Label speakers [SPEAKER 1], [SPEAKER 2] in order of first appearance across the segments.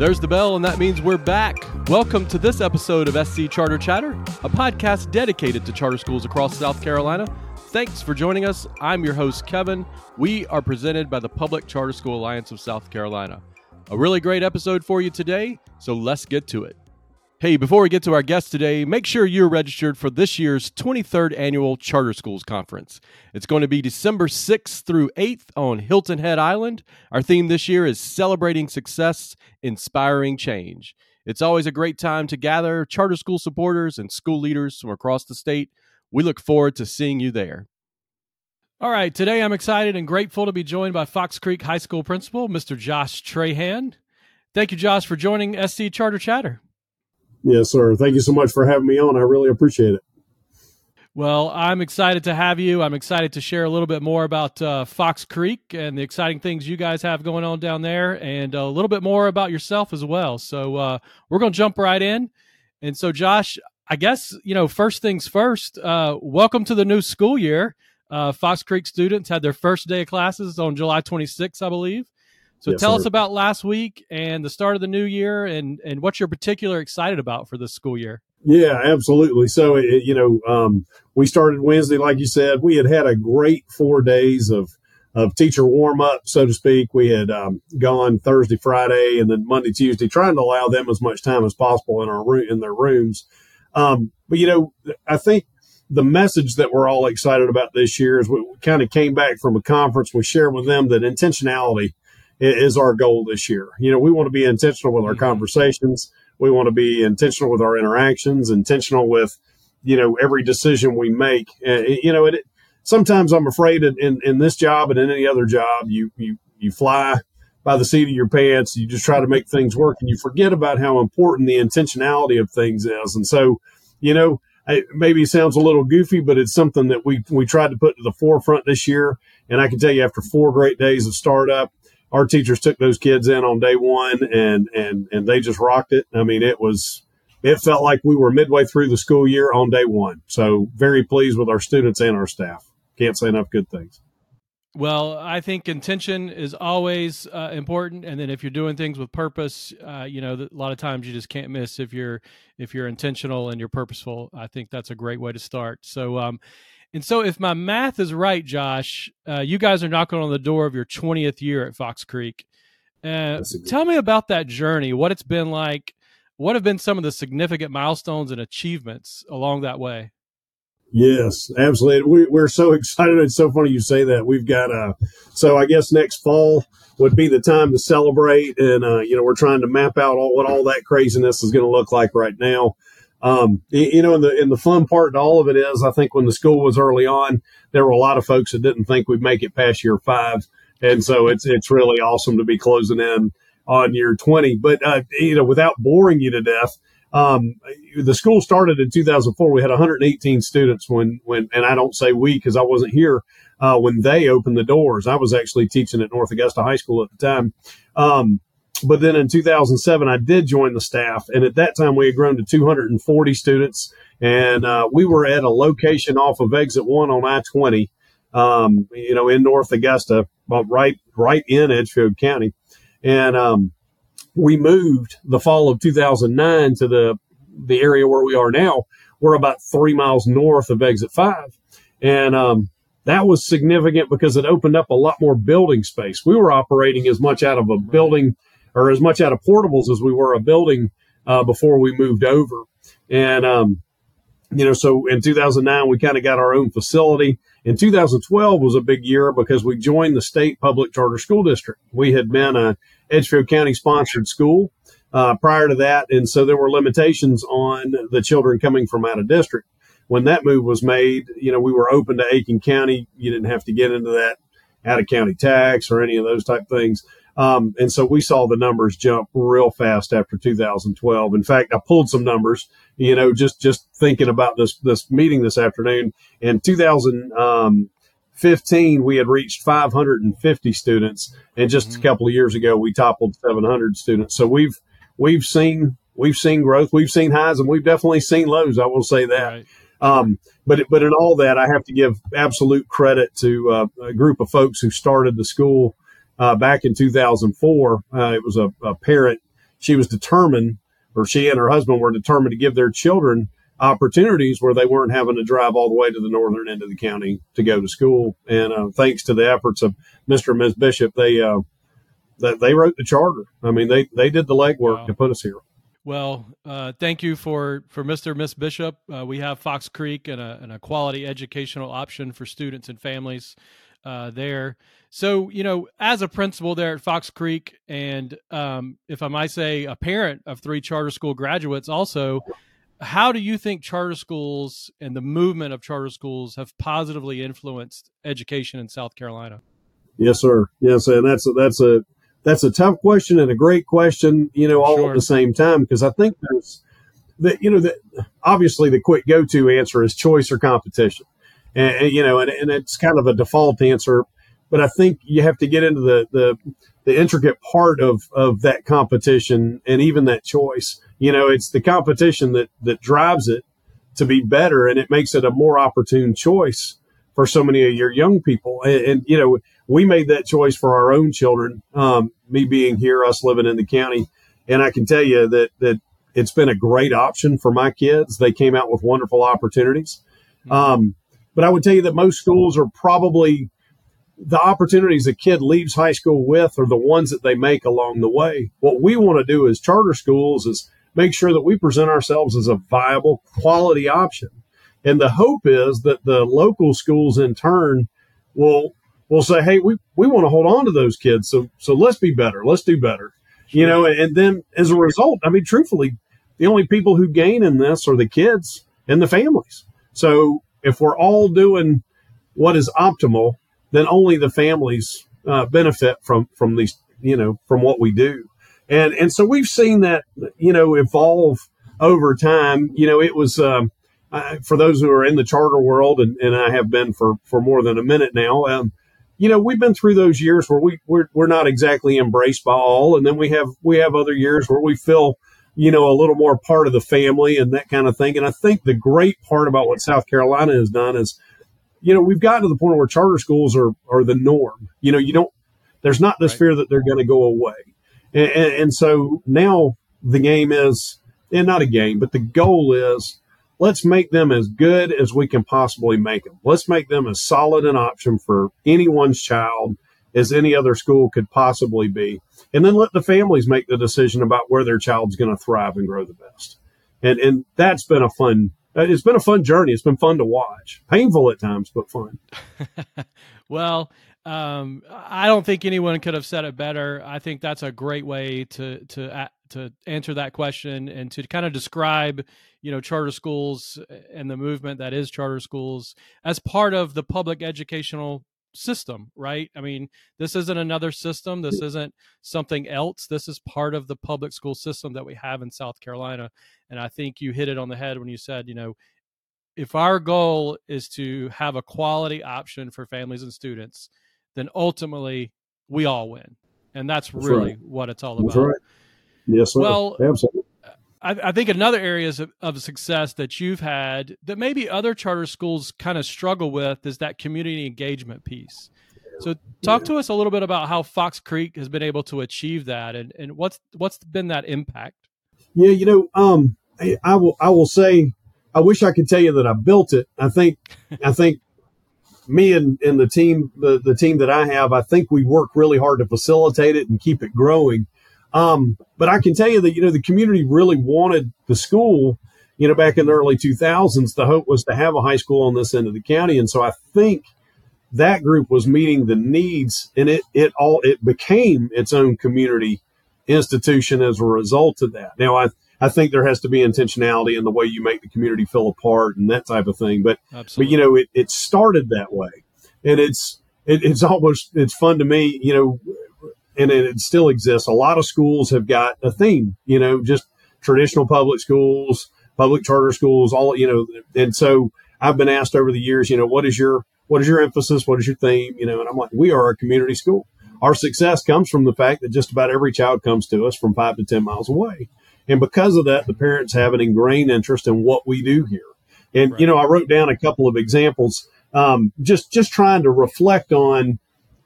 [SPEAKER 1] There's the bell, and that means we're back. Welcome to this episode of SC Charter Chatter, a podcast dedicated to charter schools across South Carolina. Thanks for joining us. I'm your host, Kevin. We are presented by the Public Charter School Alliance of South Carolina. A really great episode for you today, so let's get to it. Hey, before we get to our guest today, make sure you're registered for this year's 23rd Annual Charter Schools Conference. It's going to be December 6th through 8th on Hilton Head Island. Our theme this year is Celebrating Success, Inspiring Change. It's always a great time to gather charter school supporters and school leaders from across the state. We look forward to seeing you there. All right, today I'm excited and grateful to be joined by Fox Creek High School Principal, Mr. Josh Trahan. Thank you, Josh, for joining SC Charter Chatter.
[SPEAKER 2] Yes, sir. Thank you so much for having me on. I really appreciate it.
[SPEAKER 1] Well, I'm excited to have you. I'm excited to share a little bit more about uh, Fox Creek and the exciting things you guys have going on down there, and a little bit more about yourself as well. So uh, we're going to jump right in. And so, Josh, I guess you know first things first. Uh, welcome to the new school year. Uh, Fox Creek students had their first day of classes on July 26th, I believe. So
[SPEAKER 2] Yes,
[SPEAKER 1] tell
[SPEAKER 2] sir.
[SPEAKER 1] us about last week and the start of the new year, and and what you're particular excited about for this school year.
[SPEAKER 2] Yeah, absolutely. So, it, you know, um, we started Wednesday, like you said. We had had a great four days of of teacher warm up, so to speak. We had um, gone Thursday, Friday, and then Monday, Tuesday, trying to allow them as much time as possible in our room in their rooms. Um, but you know, I think the message that we're all excited about this year is we kind of came back from a conference. We shared with them that intentionality is our goal this year. You know, we want to be intentional with our
[SPEAKER 1] Mhm.
[SPEAKER 2] conversations. We want to be intentional with our interactions, intentional with, you know, every decision we make. Uh, you know, it, sometimes I'm afraid in, in, in this job and in any other job, you, you, you fly by the seat of your pants. You just try to make things work and you forget about how important the intentionality of things is. And so, you know, it maybe sounds a little goofy, but it's something that we, we tried to put to the forefront this year. And I can tell you after four great days of startup, our teachers took those kids in on day one and, and, and they just rocked it. I mean, it was, it felt like we were midway through the school year on day one. So very pleased with our students and our staff. Can't say enough good things.
[SPEAKER 1] Well, I think intention is always uh, important, and then if you're doing things with purpose, uh, you know, a lot of times you just can't miss if you're if you're intentional and you're purposeful. I think that's a great way to start. So, um, and so if my math is right, Josh, uh, you guys are knocking on the door of your 20th year at Fox Creek. Uh,
[SPEAKER 2] That's a good-
[SPEAKER 1] tell me about that journey. What it's been like. What have been some of the significant milestones and achievements along that way?
[SPEAKER 2] Yes, absolutely. We, we're so excited. It's so funny you say that. We've got, uh, so I guess next fall would be the time to celebrate. And, uh, you know, we're trying to map out all, what all that craziness is going to look like right now. Um, you know, and the, and the fun part to all of it is, I think when the school was early on, there were a lot of folks that didn't think we'd make it past year five. And so it's, it's really awesome to be closing in on year 20. But, uh, you know, without boring you to death, um, the school started in 2004. We had 118 students when, when, and I don't say we because I wasn't here, uh, when they opened the doors. I was actually teaching at North Augusta High School at the time. Um, but then in 2007, I did join the staff. And at that time, we had grown to 240 students. And, uh, we were at a location off of exit one on I 20, um, you know, in North Augusta, right, right in Edgefield County. And, um, we moved the fall of 2009 to the the area where we are now. We're about three miles north of exit five, and um, that was significant because it opened up a lot more building space. We were operating as much out of a building or as much out of portables as we were a building uh, before we moved over, and um, you know, so in 2009 we kind of got our own facility. In 2012 was a big year because we joined the state public charter school district. We had been a Edgefield County sponsored school uh, prior to that. And so there were limitations on the children coming from out of district. When that move was made, you know, we were open to Aiken County. You didn't have to get into that out of county tax or any of those type things. Um, and so we saw the numbers jump real fast after 2012. In fact, I pulled some numbers, you know, just, just thinking about this, this meeting this afternoon in 2000, um, 15, we had reached 550 students, and just a
[SPEAKER 1] Mhm.
[SPEAKER 2] couple of years ago, we toppled 700 students. So we've we've seen we've seen growth, we've seen highs, and we've definitely seen lows. I will say that.
[SPEAKER 1] Right.
[SPEAKER 2] Um, but but in all that, I have to give absolute credit to uh, a group of folks who started the school uh, back in 2004. Uh, it was a, a, parent. She was determined, or she and her husband were determined to give their children opportunities where they weren't having to drive all the way to the northern end of the county to go to school. And uh, thanks to the efforts of Mr. and Ms. Bishop, they uh, they wrote the charter. I mean, they they did the legwork wow. to put us here.
[SPEAKER 1] Well, uh, thank you for for Mr. Miss Bishop. Uh, we have Fox Creek and a, and a quality educational option for students and families uh, there. So, you know, as a principal there at Fox Creek, and um, if I might say, a parent of three charter school graduates, also, how do you think charter schools and the movement of charter schools have positively influenced education in South Carolina?
[SPEAKER 2] Yes, sir. Yes, and that's a, that's a that's a tough question and a great question, you know, all sure. at the same time, because I think there's that, you know, that obviously the quick go to answer is choice or competition. And, and you know, and, and it's kind of a default answer, but I think you have to get into the, the, the intricate part of, of that competition and even that choice. You know, it's the competition that, that drives it to be better and it makes it a more opportune choice for so many of your young people. And, and you know, we made that choice for our own children. Um, me being here, us living in the county, and I can tell you that that it's been a great option for my kids. They came out with wonderful opportunities. Mm-hmm. Um, but I would tell you that most schools are probably the opportunities a kid leaves high school with are the ones that they make along the way. What we want to do as charter schools is make sure that we present ourselves as a viable quality option and the hope is that the local schools in turn will will say, "Hey, we we want to hold on to those kids, so so let's be better, let's do better." You know, and then as a result, I mean, truthfully, the only people who gain in this are the kids and the families. So if we're all doing what is optimal, then only the families uh, benefit from from these, you know, from what we do. And and so we've seen that, you know, evolve over time. You know, it was. Um, for those who are in the charter world, and, and I have been for, for more than a minute now, um, you know, we've been through those years where we, we're, we're not exactly embraced by all. And then we have, we have other years where we feel, you know, a little more part of the family and that kind of thing. And I think the great part about what South Carolina has done is, you know, we've gotten to the point where charter schools are, are the norm. You know, you don't, there's not this right. fear that they're going to go away. And, and, and so now the game is, and not a game, but the goal is let's make them as good as we can possibly make them. Let's make them as solid an option for anyone's child as any other school could possibly be. And then let the families make the decision about where their child's going to thrive and grow the best. And, and that's been a fun, it's been a fun journey. It's been fun to watch, painful at times, but fun.
[SPEAKER 1] well, um, I don't think anyone could have said it better. I think that's a great way to, to, to answer that question and to kind of describe you know charter schools and the movement that is charter schools as part of the public educational system right i mean this isn't another system this isn't something else this is part of the public school system that we have in south carolina and i think you hit it on the head when you said you know if our goal is to have a quality option for families and students then ultimately we all win and that's, that's really right. what it's all about
[SPEAKER 2] right. yes sir.
[SPEAKER 1] well
[SPEAKER 2] absolutely
[SPEAKER 1] I, I think another areas of, of success that you've had that maybe other charter schools kind of struggle with is that community engagement piece. So talk to us a little bit about how Fox Creek has been able to achieve that and, and what's what's been that impact?
[SPEAKER 2] Yeah, you know, um, I, I will I will say I wish I could tell you that I built it. I think I think me and, and the team the, the team that I have, I think we work really hard to facilitate it and keep it growing. Um, but I can tell you that, you know, the community really wanted the school, you know, back in the early 2000s. The hope was to have a high school on this end of the county. And so I think that group was meeting the needs and it, it all, it became its own community institution as a result of that. Now, I, I think there has to be intentionality in the way you make the community feel apart and that type of thing. But, Absolutely. but you know, it, it started that way and it's, it, it's almost, it's fun to me, you know, and it still exists. A lot of schools have got a theme, you know, just traditional public schools, public charter schools, all, you know, and so I've been asked over the years, you know, what is your, what is your emphasis? What is your theme? You know, and I'm like, we are a community school. Our success comes from the fact that just about every child comes to us from five to 10 miles away. And because of that, the parents have an ingrained interest in what we do here. And
[SPEAKER 1] Right.
[SPEAKER 2] you know, I wrote down a couple of examples, um, just just trying to reflect on,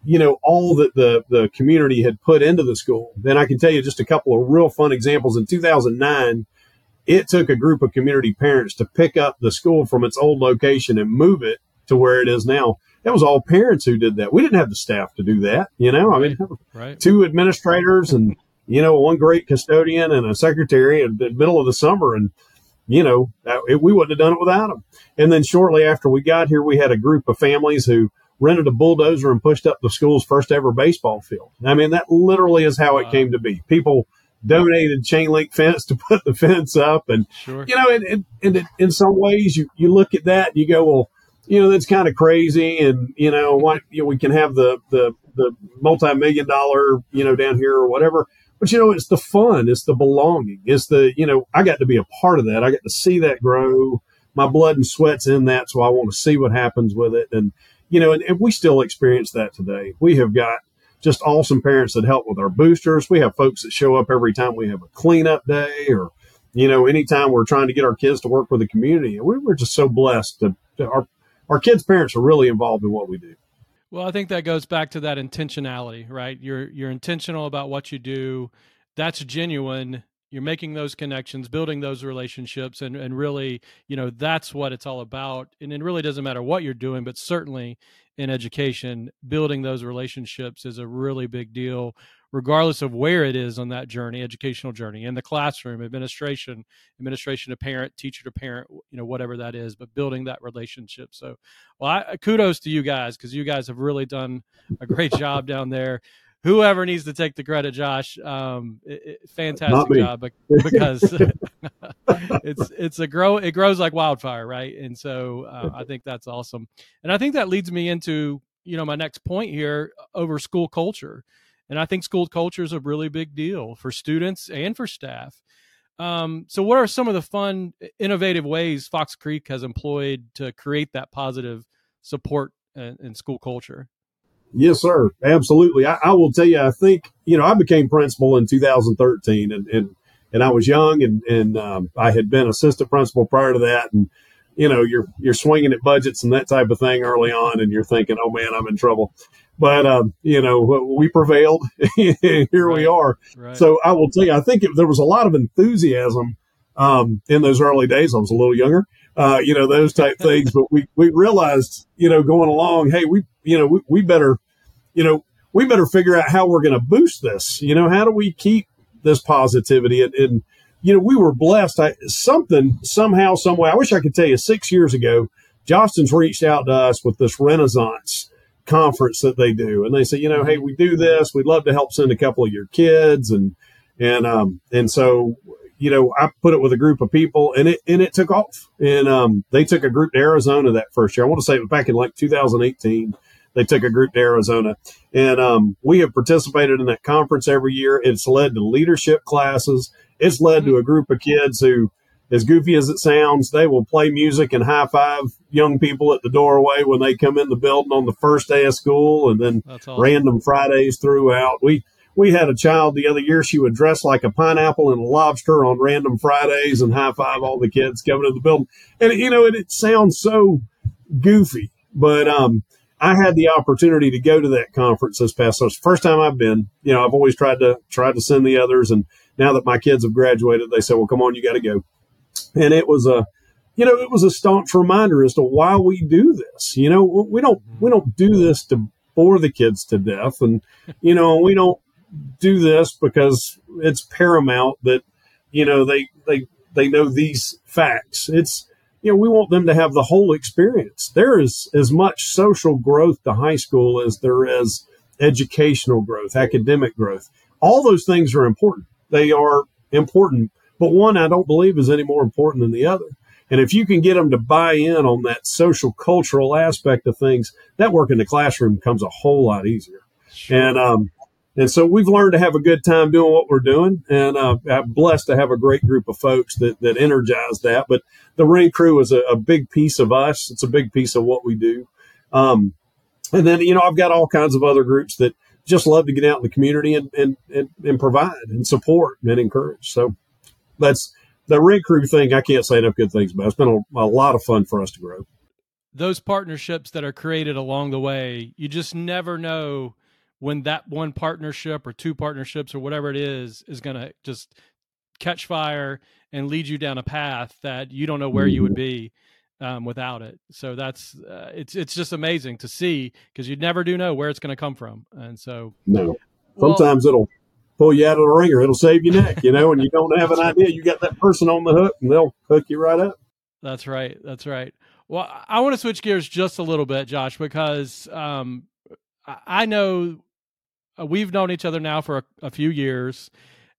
[SPEAKER 2] you know, all that the the community had put into the school. Then I can tell you just a couple of real fun examples. In 2009, it took a group of community parents to pick up the school from its old location and move it to where it is now. That was all parents who did that. We didn't have the staff to do that. You know, I mean,
[SPEAKER 1] Right.
[SPEAKER 2] two administrators and you know one great custodian and a secretary in the middle of the summer and you know we wouldn't have done it without them and then shortly after we got here we had a group of families who rented a bulldozer and pushed up the school's first ever baseball field i mean that literally is how it
[SPEAKER 1] Wow.
[SPEAKER 2] came to be people donated chain link fence to put the fence up and
[SPEAKER 1] Sure.
[SPEAKER 2] you know, and, and, and it- in some ways you, you look at that and you go, well, you know, that's kind of crazy. And, you know, what, you know, we can have the, the, the multi-million dollar, you know, down here or whatever. But, you know, it's the fun. It's the belonging. It's the, you know, I got to be a part of that. I got to see that grow. My blood and sweat's in that. So I want to see what happens with it. And, you know, and, and we still experience that today. We have got just awesome parents that help with our boosters. We have folks that show up every time we have a cleanup day or, you know, anytime we're trying to get our kids to work with the community. And we were just so blessed to our, our kids' parents are really involved in what we do.
[SPEAKER 1] Well, I think that goes back to that intentionality, right? You're you're intentional about what you do. That's genuine. You're making those connections, building those relationships, and and really, you know, that's what it's all about. And it really doesn't matter what you're doing, but certainly in education, building those relationships is a really big deal, regardless of where it is on that journey, educational journey, in the classroom, administration, administration to parent, teacher to parent, you know, whatever that is, but building that relationship. So, well, I, kudos to you guys because you guys have really done a great job down there. Whoever needs to take the credit, Josh, um, it, it- fantastic job because it's it's a grow it grows like wildfire, right? And so uh, I think that's awesome, and I think that leads me into you know my next point here over school culture, and I think school culture is a really big deal for students and for staff. Um, so, what are some of the fun, innovative ways Fox Creek has employed to create that positive support in, in school culture?
[SPEAKER 2] Yes, sir. Absolutely. I, I will tell you, I think, you know, I became principal in 2013 and, and, and I was young and, and, um, I had been assistant principal prior to that. And, you know, you're, you're swinging at budgets and that type of thing early on and you're thinking, oh man, I'm in trouble. But, um, you know, we prevailed. Here we are.
[SPEAKER 1] Right.
[SPEAKER 2] So I will tell you, I think it, there was a lot of enthusiasm um, in those early days. I was a little younger, uh, you know, those type things. But we we realized, you know, going along, hey, we you know we, we better, you know, we better figure out how we're going to boost this. You know, how do we keep this positivity and, and you know, we were blessed. I, something somehow, some way. I wish I could tell you. Six years ago, Jostens reached out to us with this Renaissance conference that they do, and they say, you know, hey, we do this. We'd love to help send a couple of your kids, and and um and so you know, I put it with a group of people, and it and it took off. And um, they took a group to Arizona that first year. I want to say it was back in like 2018. They took a group to Arizona, and um, we have participated in that conference every year. It's led to leadership classes. It's led to a group of kids who, as goofy as it sounds, they will play music and high five young people at the doorway when they come in the building on the first day of school, and then
[SPEAKER 1] awesome.
[SPEAKER 2] random Fridays throughout. We we had a child the other year. She would dress like a pineapple and a lobster on random Fridays and high five all the kids coming to the building. And you know, it, it sounds so goofy, but um, I had the opportunity to go to that conference this past. So it's the first time I've been. You know, I've always tried to tried to send the others, and now that my kids have graduated, they said, "Well, come on, you got to go." And it was a you know, it was a staunch reminder as to why we do this. You know, we don't we don't do this to bore the kids to death, and you know, we don't do this because it's paramount that you know they they they know these facts. It's you know we want them to have the whole experience. There is as much social growth to high school as there is educational growth, academic growth. All those things are important. They are important, but one I don't believe is any more important than the other. And if you can get them to buy in on that social cultural aspect of things, that work in the classroom becomes a whole lot easier. And um, and so we've learned to have a good time doing what we're doing, and uh, I'm blessed to have a great group of folks that that energize that. But the Ren crew is a, a big piece of us. It's a big piece of what we do. Um, and then you know I've got all kinds of other groups that just love to get out in the community and and and, and provide and support and encourage. So that's the Ren crew thing, I can't say enough good things about. It's been a, a lot of fun for us to grow.
[SPEAKER 1] Those partnerships that are created along the way, you just never know when that one partnership or two partnerships or whatever it is is going to just catch fire and lead you down a path that you don't know where you would mm-hmm. be um, without it. So that's uh, it's it's just amazing to see because you never do know where it's going to come from, and so
[SPEAKER 2] no. Sometimes well, it'll pull you out of the ringer. It'll save your neck, you know, and you don't have an idea. You got that person on the hook, and they'll hook you right up.
[SPEAKER 1] That's right. That's right. Well, I want to switch gears just a little bit, Josh, because um, I know uh, we've known each other now for a, a few years.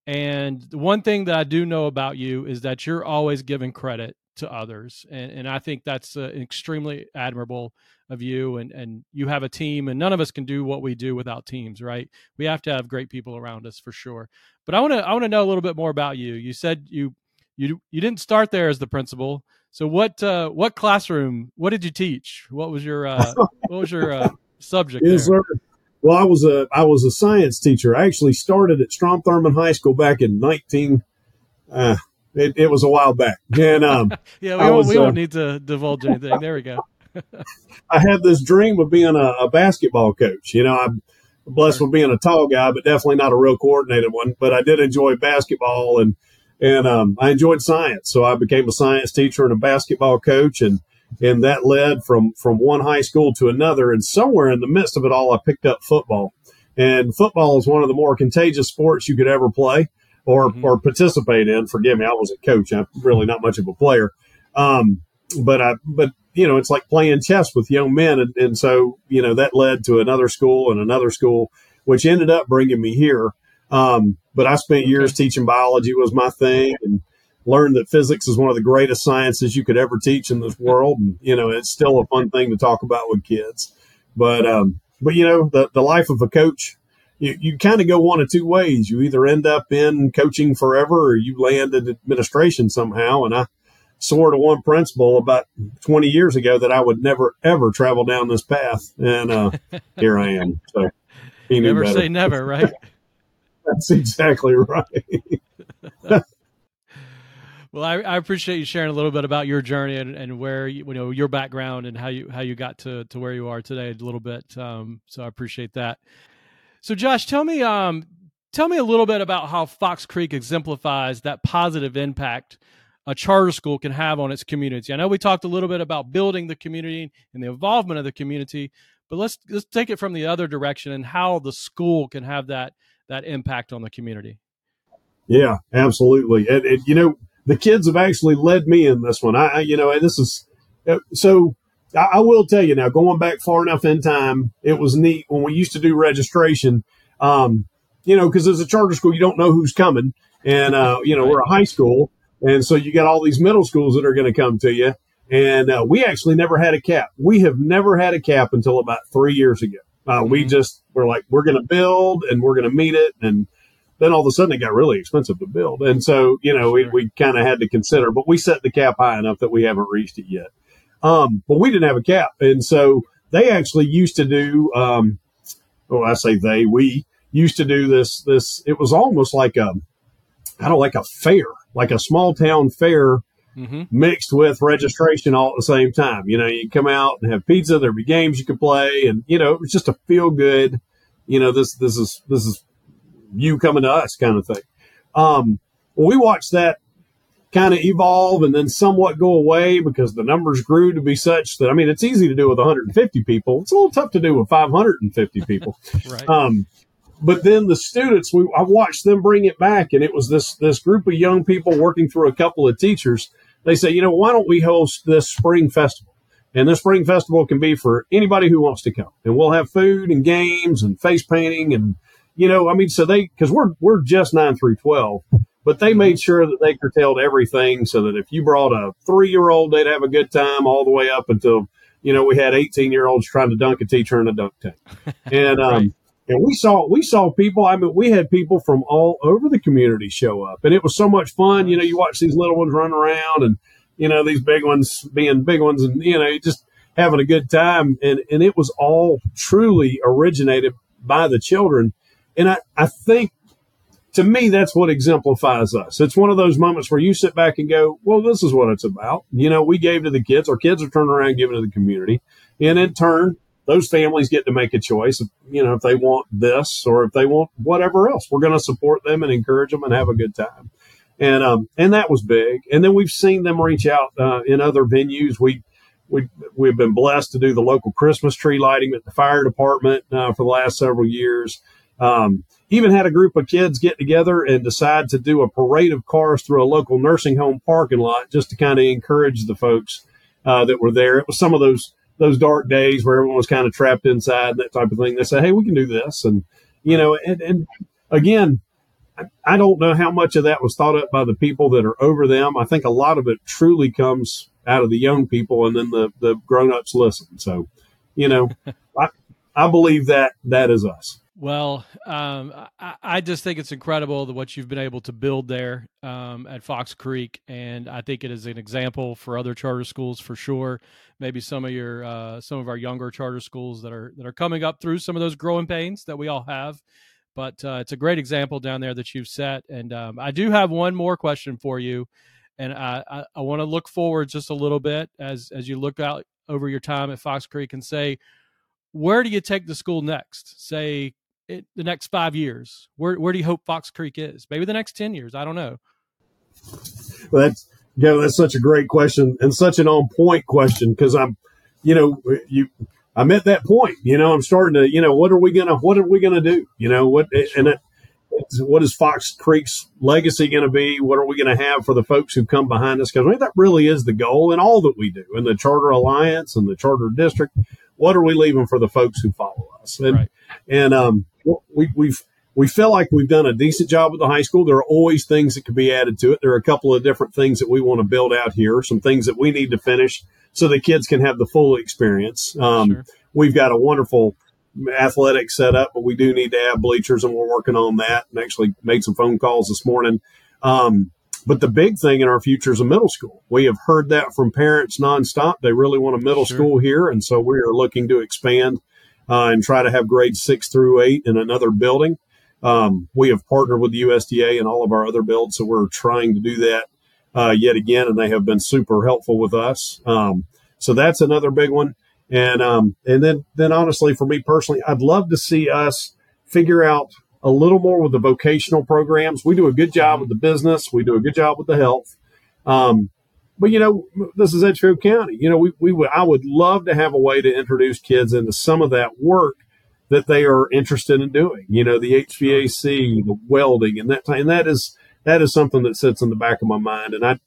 [SPEAKER 1] And the one thing that I do know about you is that you're always giving credit to others. And, and I think that's uh, extremely admirable of you. And, and you have a team, and none of us can do what we do without teams, right? We have to have great people around us for sure. But I want to I want to know a little bit more about you. You said you you you didn't start there as the principal. So what uh, what classroom? What did you teach? What was your uh, what was your uh, subject?
[SPEAKER 2] There? Well, I was a I was a science teacher. I actually started at Strom Thurmond High School back in nineteen. Uh, it, it was a while back, and um,
[SPEAKER 1] yeah, we, won't, we won't uh, need to divulge anything. There we go.
[SPEAKER 2] I had this dream of being a, a basketball coach. You know, I'm blessed with being a tall guy, but definitely not a real coordinated one. But I did enjoy basketball, and and um, I enjoyed science, so I became a science teacher and a basketball coach, and and that led from from one high school to another. And somewhere in the midst of it all, I picked up football. And football is one of the more contagious sports you could ever play or mm-hmm. or participate in. Forgive me, I was a coach. I'm really not much of a player. Um, but I but you know it's like playing chess with young men, and, and so you know that led to another school and another school, which ended up bringing me here. Um, but I spent years okay. teaching biology was my thing, and learned that physics is one of the greatest sciences you could ever teach in this world. And, you know, it's still a fun thing to talk about with kids. But, um, but you know, the, the life of a coach, you, you kind of go one of two ways. You either end up in coaching forever or you land in administration somehow. And I swore to one principal about 20 years ago that I would never, ever travel down this path. And, uh, here I am. So
[SPEAKER 1] never better. say never, right?
[SPEAKER 2] That's exactly right.
[SPEAKER 1] Well, I, I, appreciate you sharing a little bit about your journey and, and where you, you, know your background and how you how you got to to where you are today a little bit. Um, so I appreciate that. So Josh, tell me um, tell me a little bit about how Fox Creek exemplifies that positive impact a charter school can have on its community. I know we talked a little bit about building the community and the involvement of the community, but let's let's take it from the other direction and how the school can have that that impact on the community.
[SPEAKER 2] Yeah, absolutely. And, and you know the kids have actually led me in this one. I, you know, and this is uh, so. I, I will tell you now, going back far enough in time, it was neat when we used to do registration. Um, you know, because as a charter school, you don't know who's coming, and uh, you know we're a high school, and so you got all these middle schools that are going to come to you. And uh, we actually never had a cap. We have never had a cap until about three years ago. Uh, mm-hmm. We just were like, we're going to build and we're going to meet it, and then all of a sudden it got really expensive to build. And so, you know, we, we kind of had to consider, but we set the cap high enough that we haven't reached it yet. Um, but we didn't have a cap. And so they actually used to do, um, well, I say they, we used to do this, this, it was almost like a, I don't like a fair, like a small town fair mm-hmm. mixed with registration all at the same time. You know, you come out and have pizza, there'd be games you could play and, you know, it was just a feel good, you know, this, this is, this is you coming to us kind of thing. Um, we watched that kind of evolve and then somewhat go away because the numbers grew to be such that I mean it's easy to do with 150 people. It's a little tough to do with 550 people. right. Um, but then the students, we I watched them bring it back, and it was this this group of young people working through a couple of teachers. They say, you know, why don't we host this spring festival? And this spring festival can be for anybody who wants to come, and we'll have food and games and face painting and you know, I mean, so they, cause we're, we're just nine through 12, but they made sure that they curtailed everything so that if you brought a three year old, they'd have a good time all the way up until, you know, we had 18 year olds trying to dunk a teacher in a dunk tank. And, um, right. and we saw, we saw people, I mean, we had people from all over the community show up and it was so much fun. You know, you watch these little ones run around and, you know, these big ones being big ones and, you know, just having a good time. And, and it was all truly originated by the children and I, I think to me, that's what exemplifies us. It's one of those moments where you sit back and go, well, this is what it's about. You know, we gave to the kids, our kids are turning around giving to the community. And in turn, those families get to make a choice. You know, if they want this or if they want whatever else, we're going to support them and encourage them and have a good time. And, um, and that was big. And then we've seen them reach out, uh, in other venues. We, we, we've been blessed to do the local Christmas tree lighting at the fire department, uh, for the last several years. Um, even had a group of kids get together and decide to do a parade of cars through a local nursing home parking lot just to kind of encourage the folks uh, that were there. It was some of those those dark days where everyone was kind of trapped inside and that type of thing. They said, "Hey, we can do this," and you know, and, and again, I don't know how much of that was thought up by the people that are over them. I think a lot of it truly comes out of the young people, and then the the grown ups listen. So, you know, I I believe that that is us.
[SPEAKER 1] Well, um, I, I, just think it's incredible what you've been able to build there um, at Fox Creek, and I think it is an example for other charter schools for sure. Maybe some of your uh, some of our younger charter schools that are that are coming up through some of those growing pains that we all have. But uh, it's a great example down there that you've set. And um, I do have one more question for you, and I, I, I want to look forward just a little bit as as you look out over your time at Fox Creek and say where do you take the school next? Say it, the next five years? Where where do you hope Fox Creek is? Maybe the next ten years. I don't know.
[SPEAKER 2] Well, that's yeah, that's such a great question and such an on point question because I'm, you know, you. I'm at that point, you know. I'm starting to, you know, what are we gonna, what are we gonna do, you know, what, and it, what is Fox Creek's legacy going to be? What are we going to have for the folks who come behind us? Because I mean, that really is the goal in all that we do in the Charter Alliance and the Charter District. What are we leaving for the folks who follow us? And, right. and um, we, we've we feel like we've done a decent job with the high school. There are always things that could be added to it. There are a couple of different things that we want to build out here, some things that we need to finish so the kids can have the full experience. Um, sure. We've got a wonderful athletic setup, but we do need to add bleachers, and we're working on that. And actually made some phone calls this morning. Um, but the big thing in our future is a middle school. We have heard that from parents nonstop. They really want a middle sure. school here, and so we are looking to expand uh, and try to have grades six through eight in another building. Um, we have partnered with the USDA and all of our other builds, so we're trying to do that uh, yet again, and they have been super helpful with us. Um, so that's another big one. And um, and then then honestly, for me personally, I'd love to see us figure out a little more with the vocational programs. We do a good job with the business. We do a good job with the health. Um, but you know, this is Edgefield County. You know, we, we would, I would love to have a way to introduce kids into some of that work that they are interested in doing. You know, the HVAC, the welding, and that, and that is, that is something that sits in the back of my mind. And I,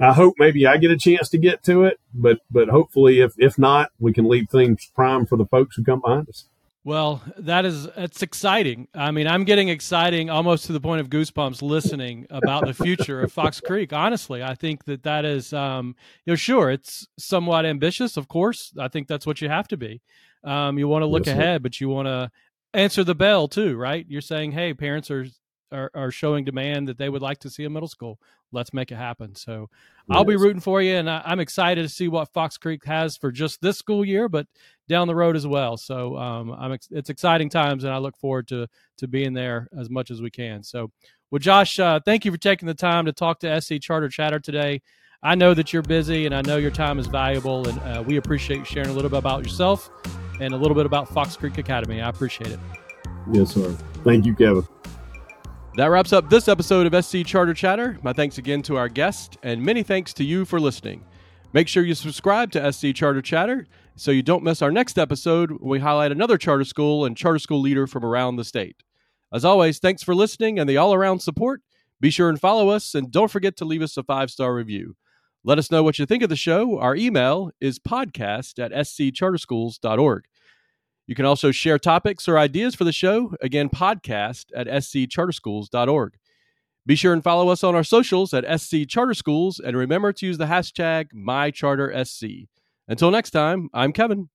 [SPEAKER 2] I hope maybe I get a chance to get to it, but, but hopefully if, if not, we can leave things prime for the folks who come behind us.
[SPEAKER 1] Well, that is it's exciting. I mean, I'm getting exciting almost to the point of goosebumps listening about the future of Fox Creek. Honestly, I think that that is, um, you know, sure, it's somewhat ambitious. Of course, I think that's what you have to be. Um, you want to look yes, ahead, but you want to answer the bell too, right? You're saying, hey, parents are are, are showing demand that they would like to see a middle school. Let's make it happen. So yes. I'll be rooting for you, and I, am excited to see what Fox Creek has for just this school year, but down the road as well. So um, I'm ex- it's exciting times, and I look forward to to being there as much as we can. So, well, Josh, uh, thank you for taking the time to talk to SC Charter Chatter today. I know that you're busy, and I know your time is valuable, and uh, we appreciate you sharing a little bit about yourself and a little bit about Fox Creek Academy. I appreciate it.
[SPEAKER 2] Yes, sir. Thank you, Kevin.
[SPEAKER 1] That wraps up this episode of SC Charter Chatter. My thanks again to our guest, and many thanks to you for listening. Make sure you subscribe to SC Charter Chatter so you don't miss our next episode when we highlight another charter school and charter school leader from around the state. As always, thanks for listening and the all around support. Be sure and follow us, and don't forget to leave us a five star review. Let us know what you think of the show. Our email is podcast at sccharterschools.org. You can also share topics or ideas for the show. Again, podcast at sccharterschools.org. Be sure and follow us on our socials at SC Charter Schools and remember to use the hashtag MyCharterSC. Until next time, I'm Kevin.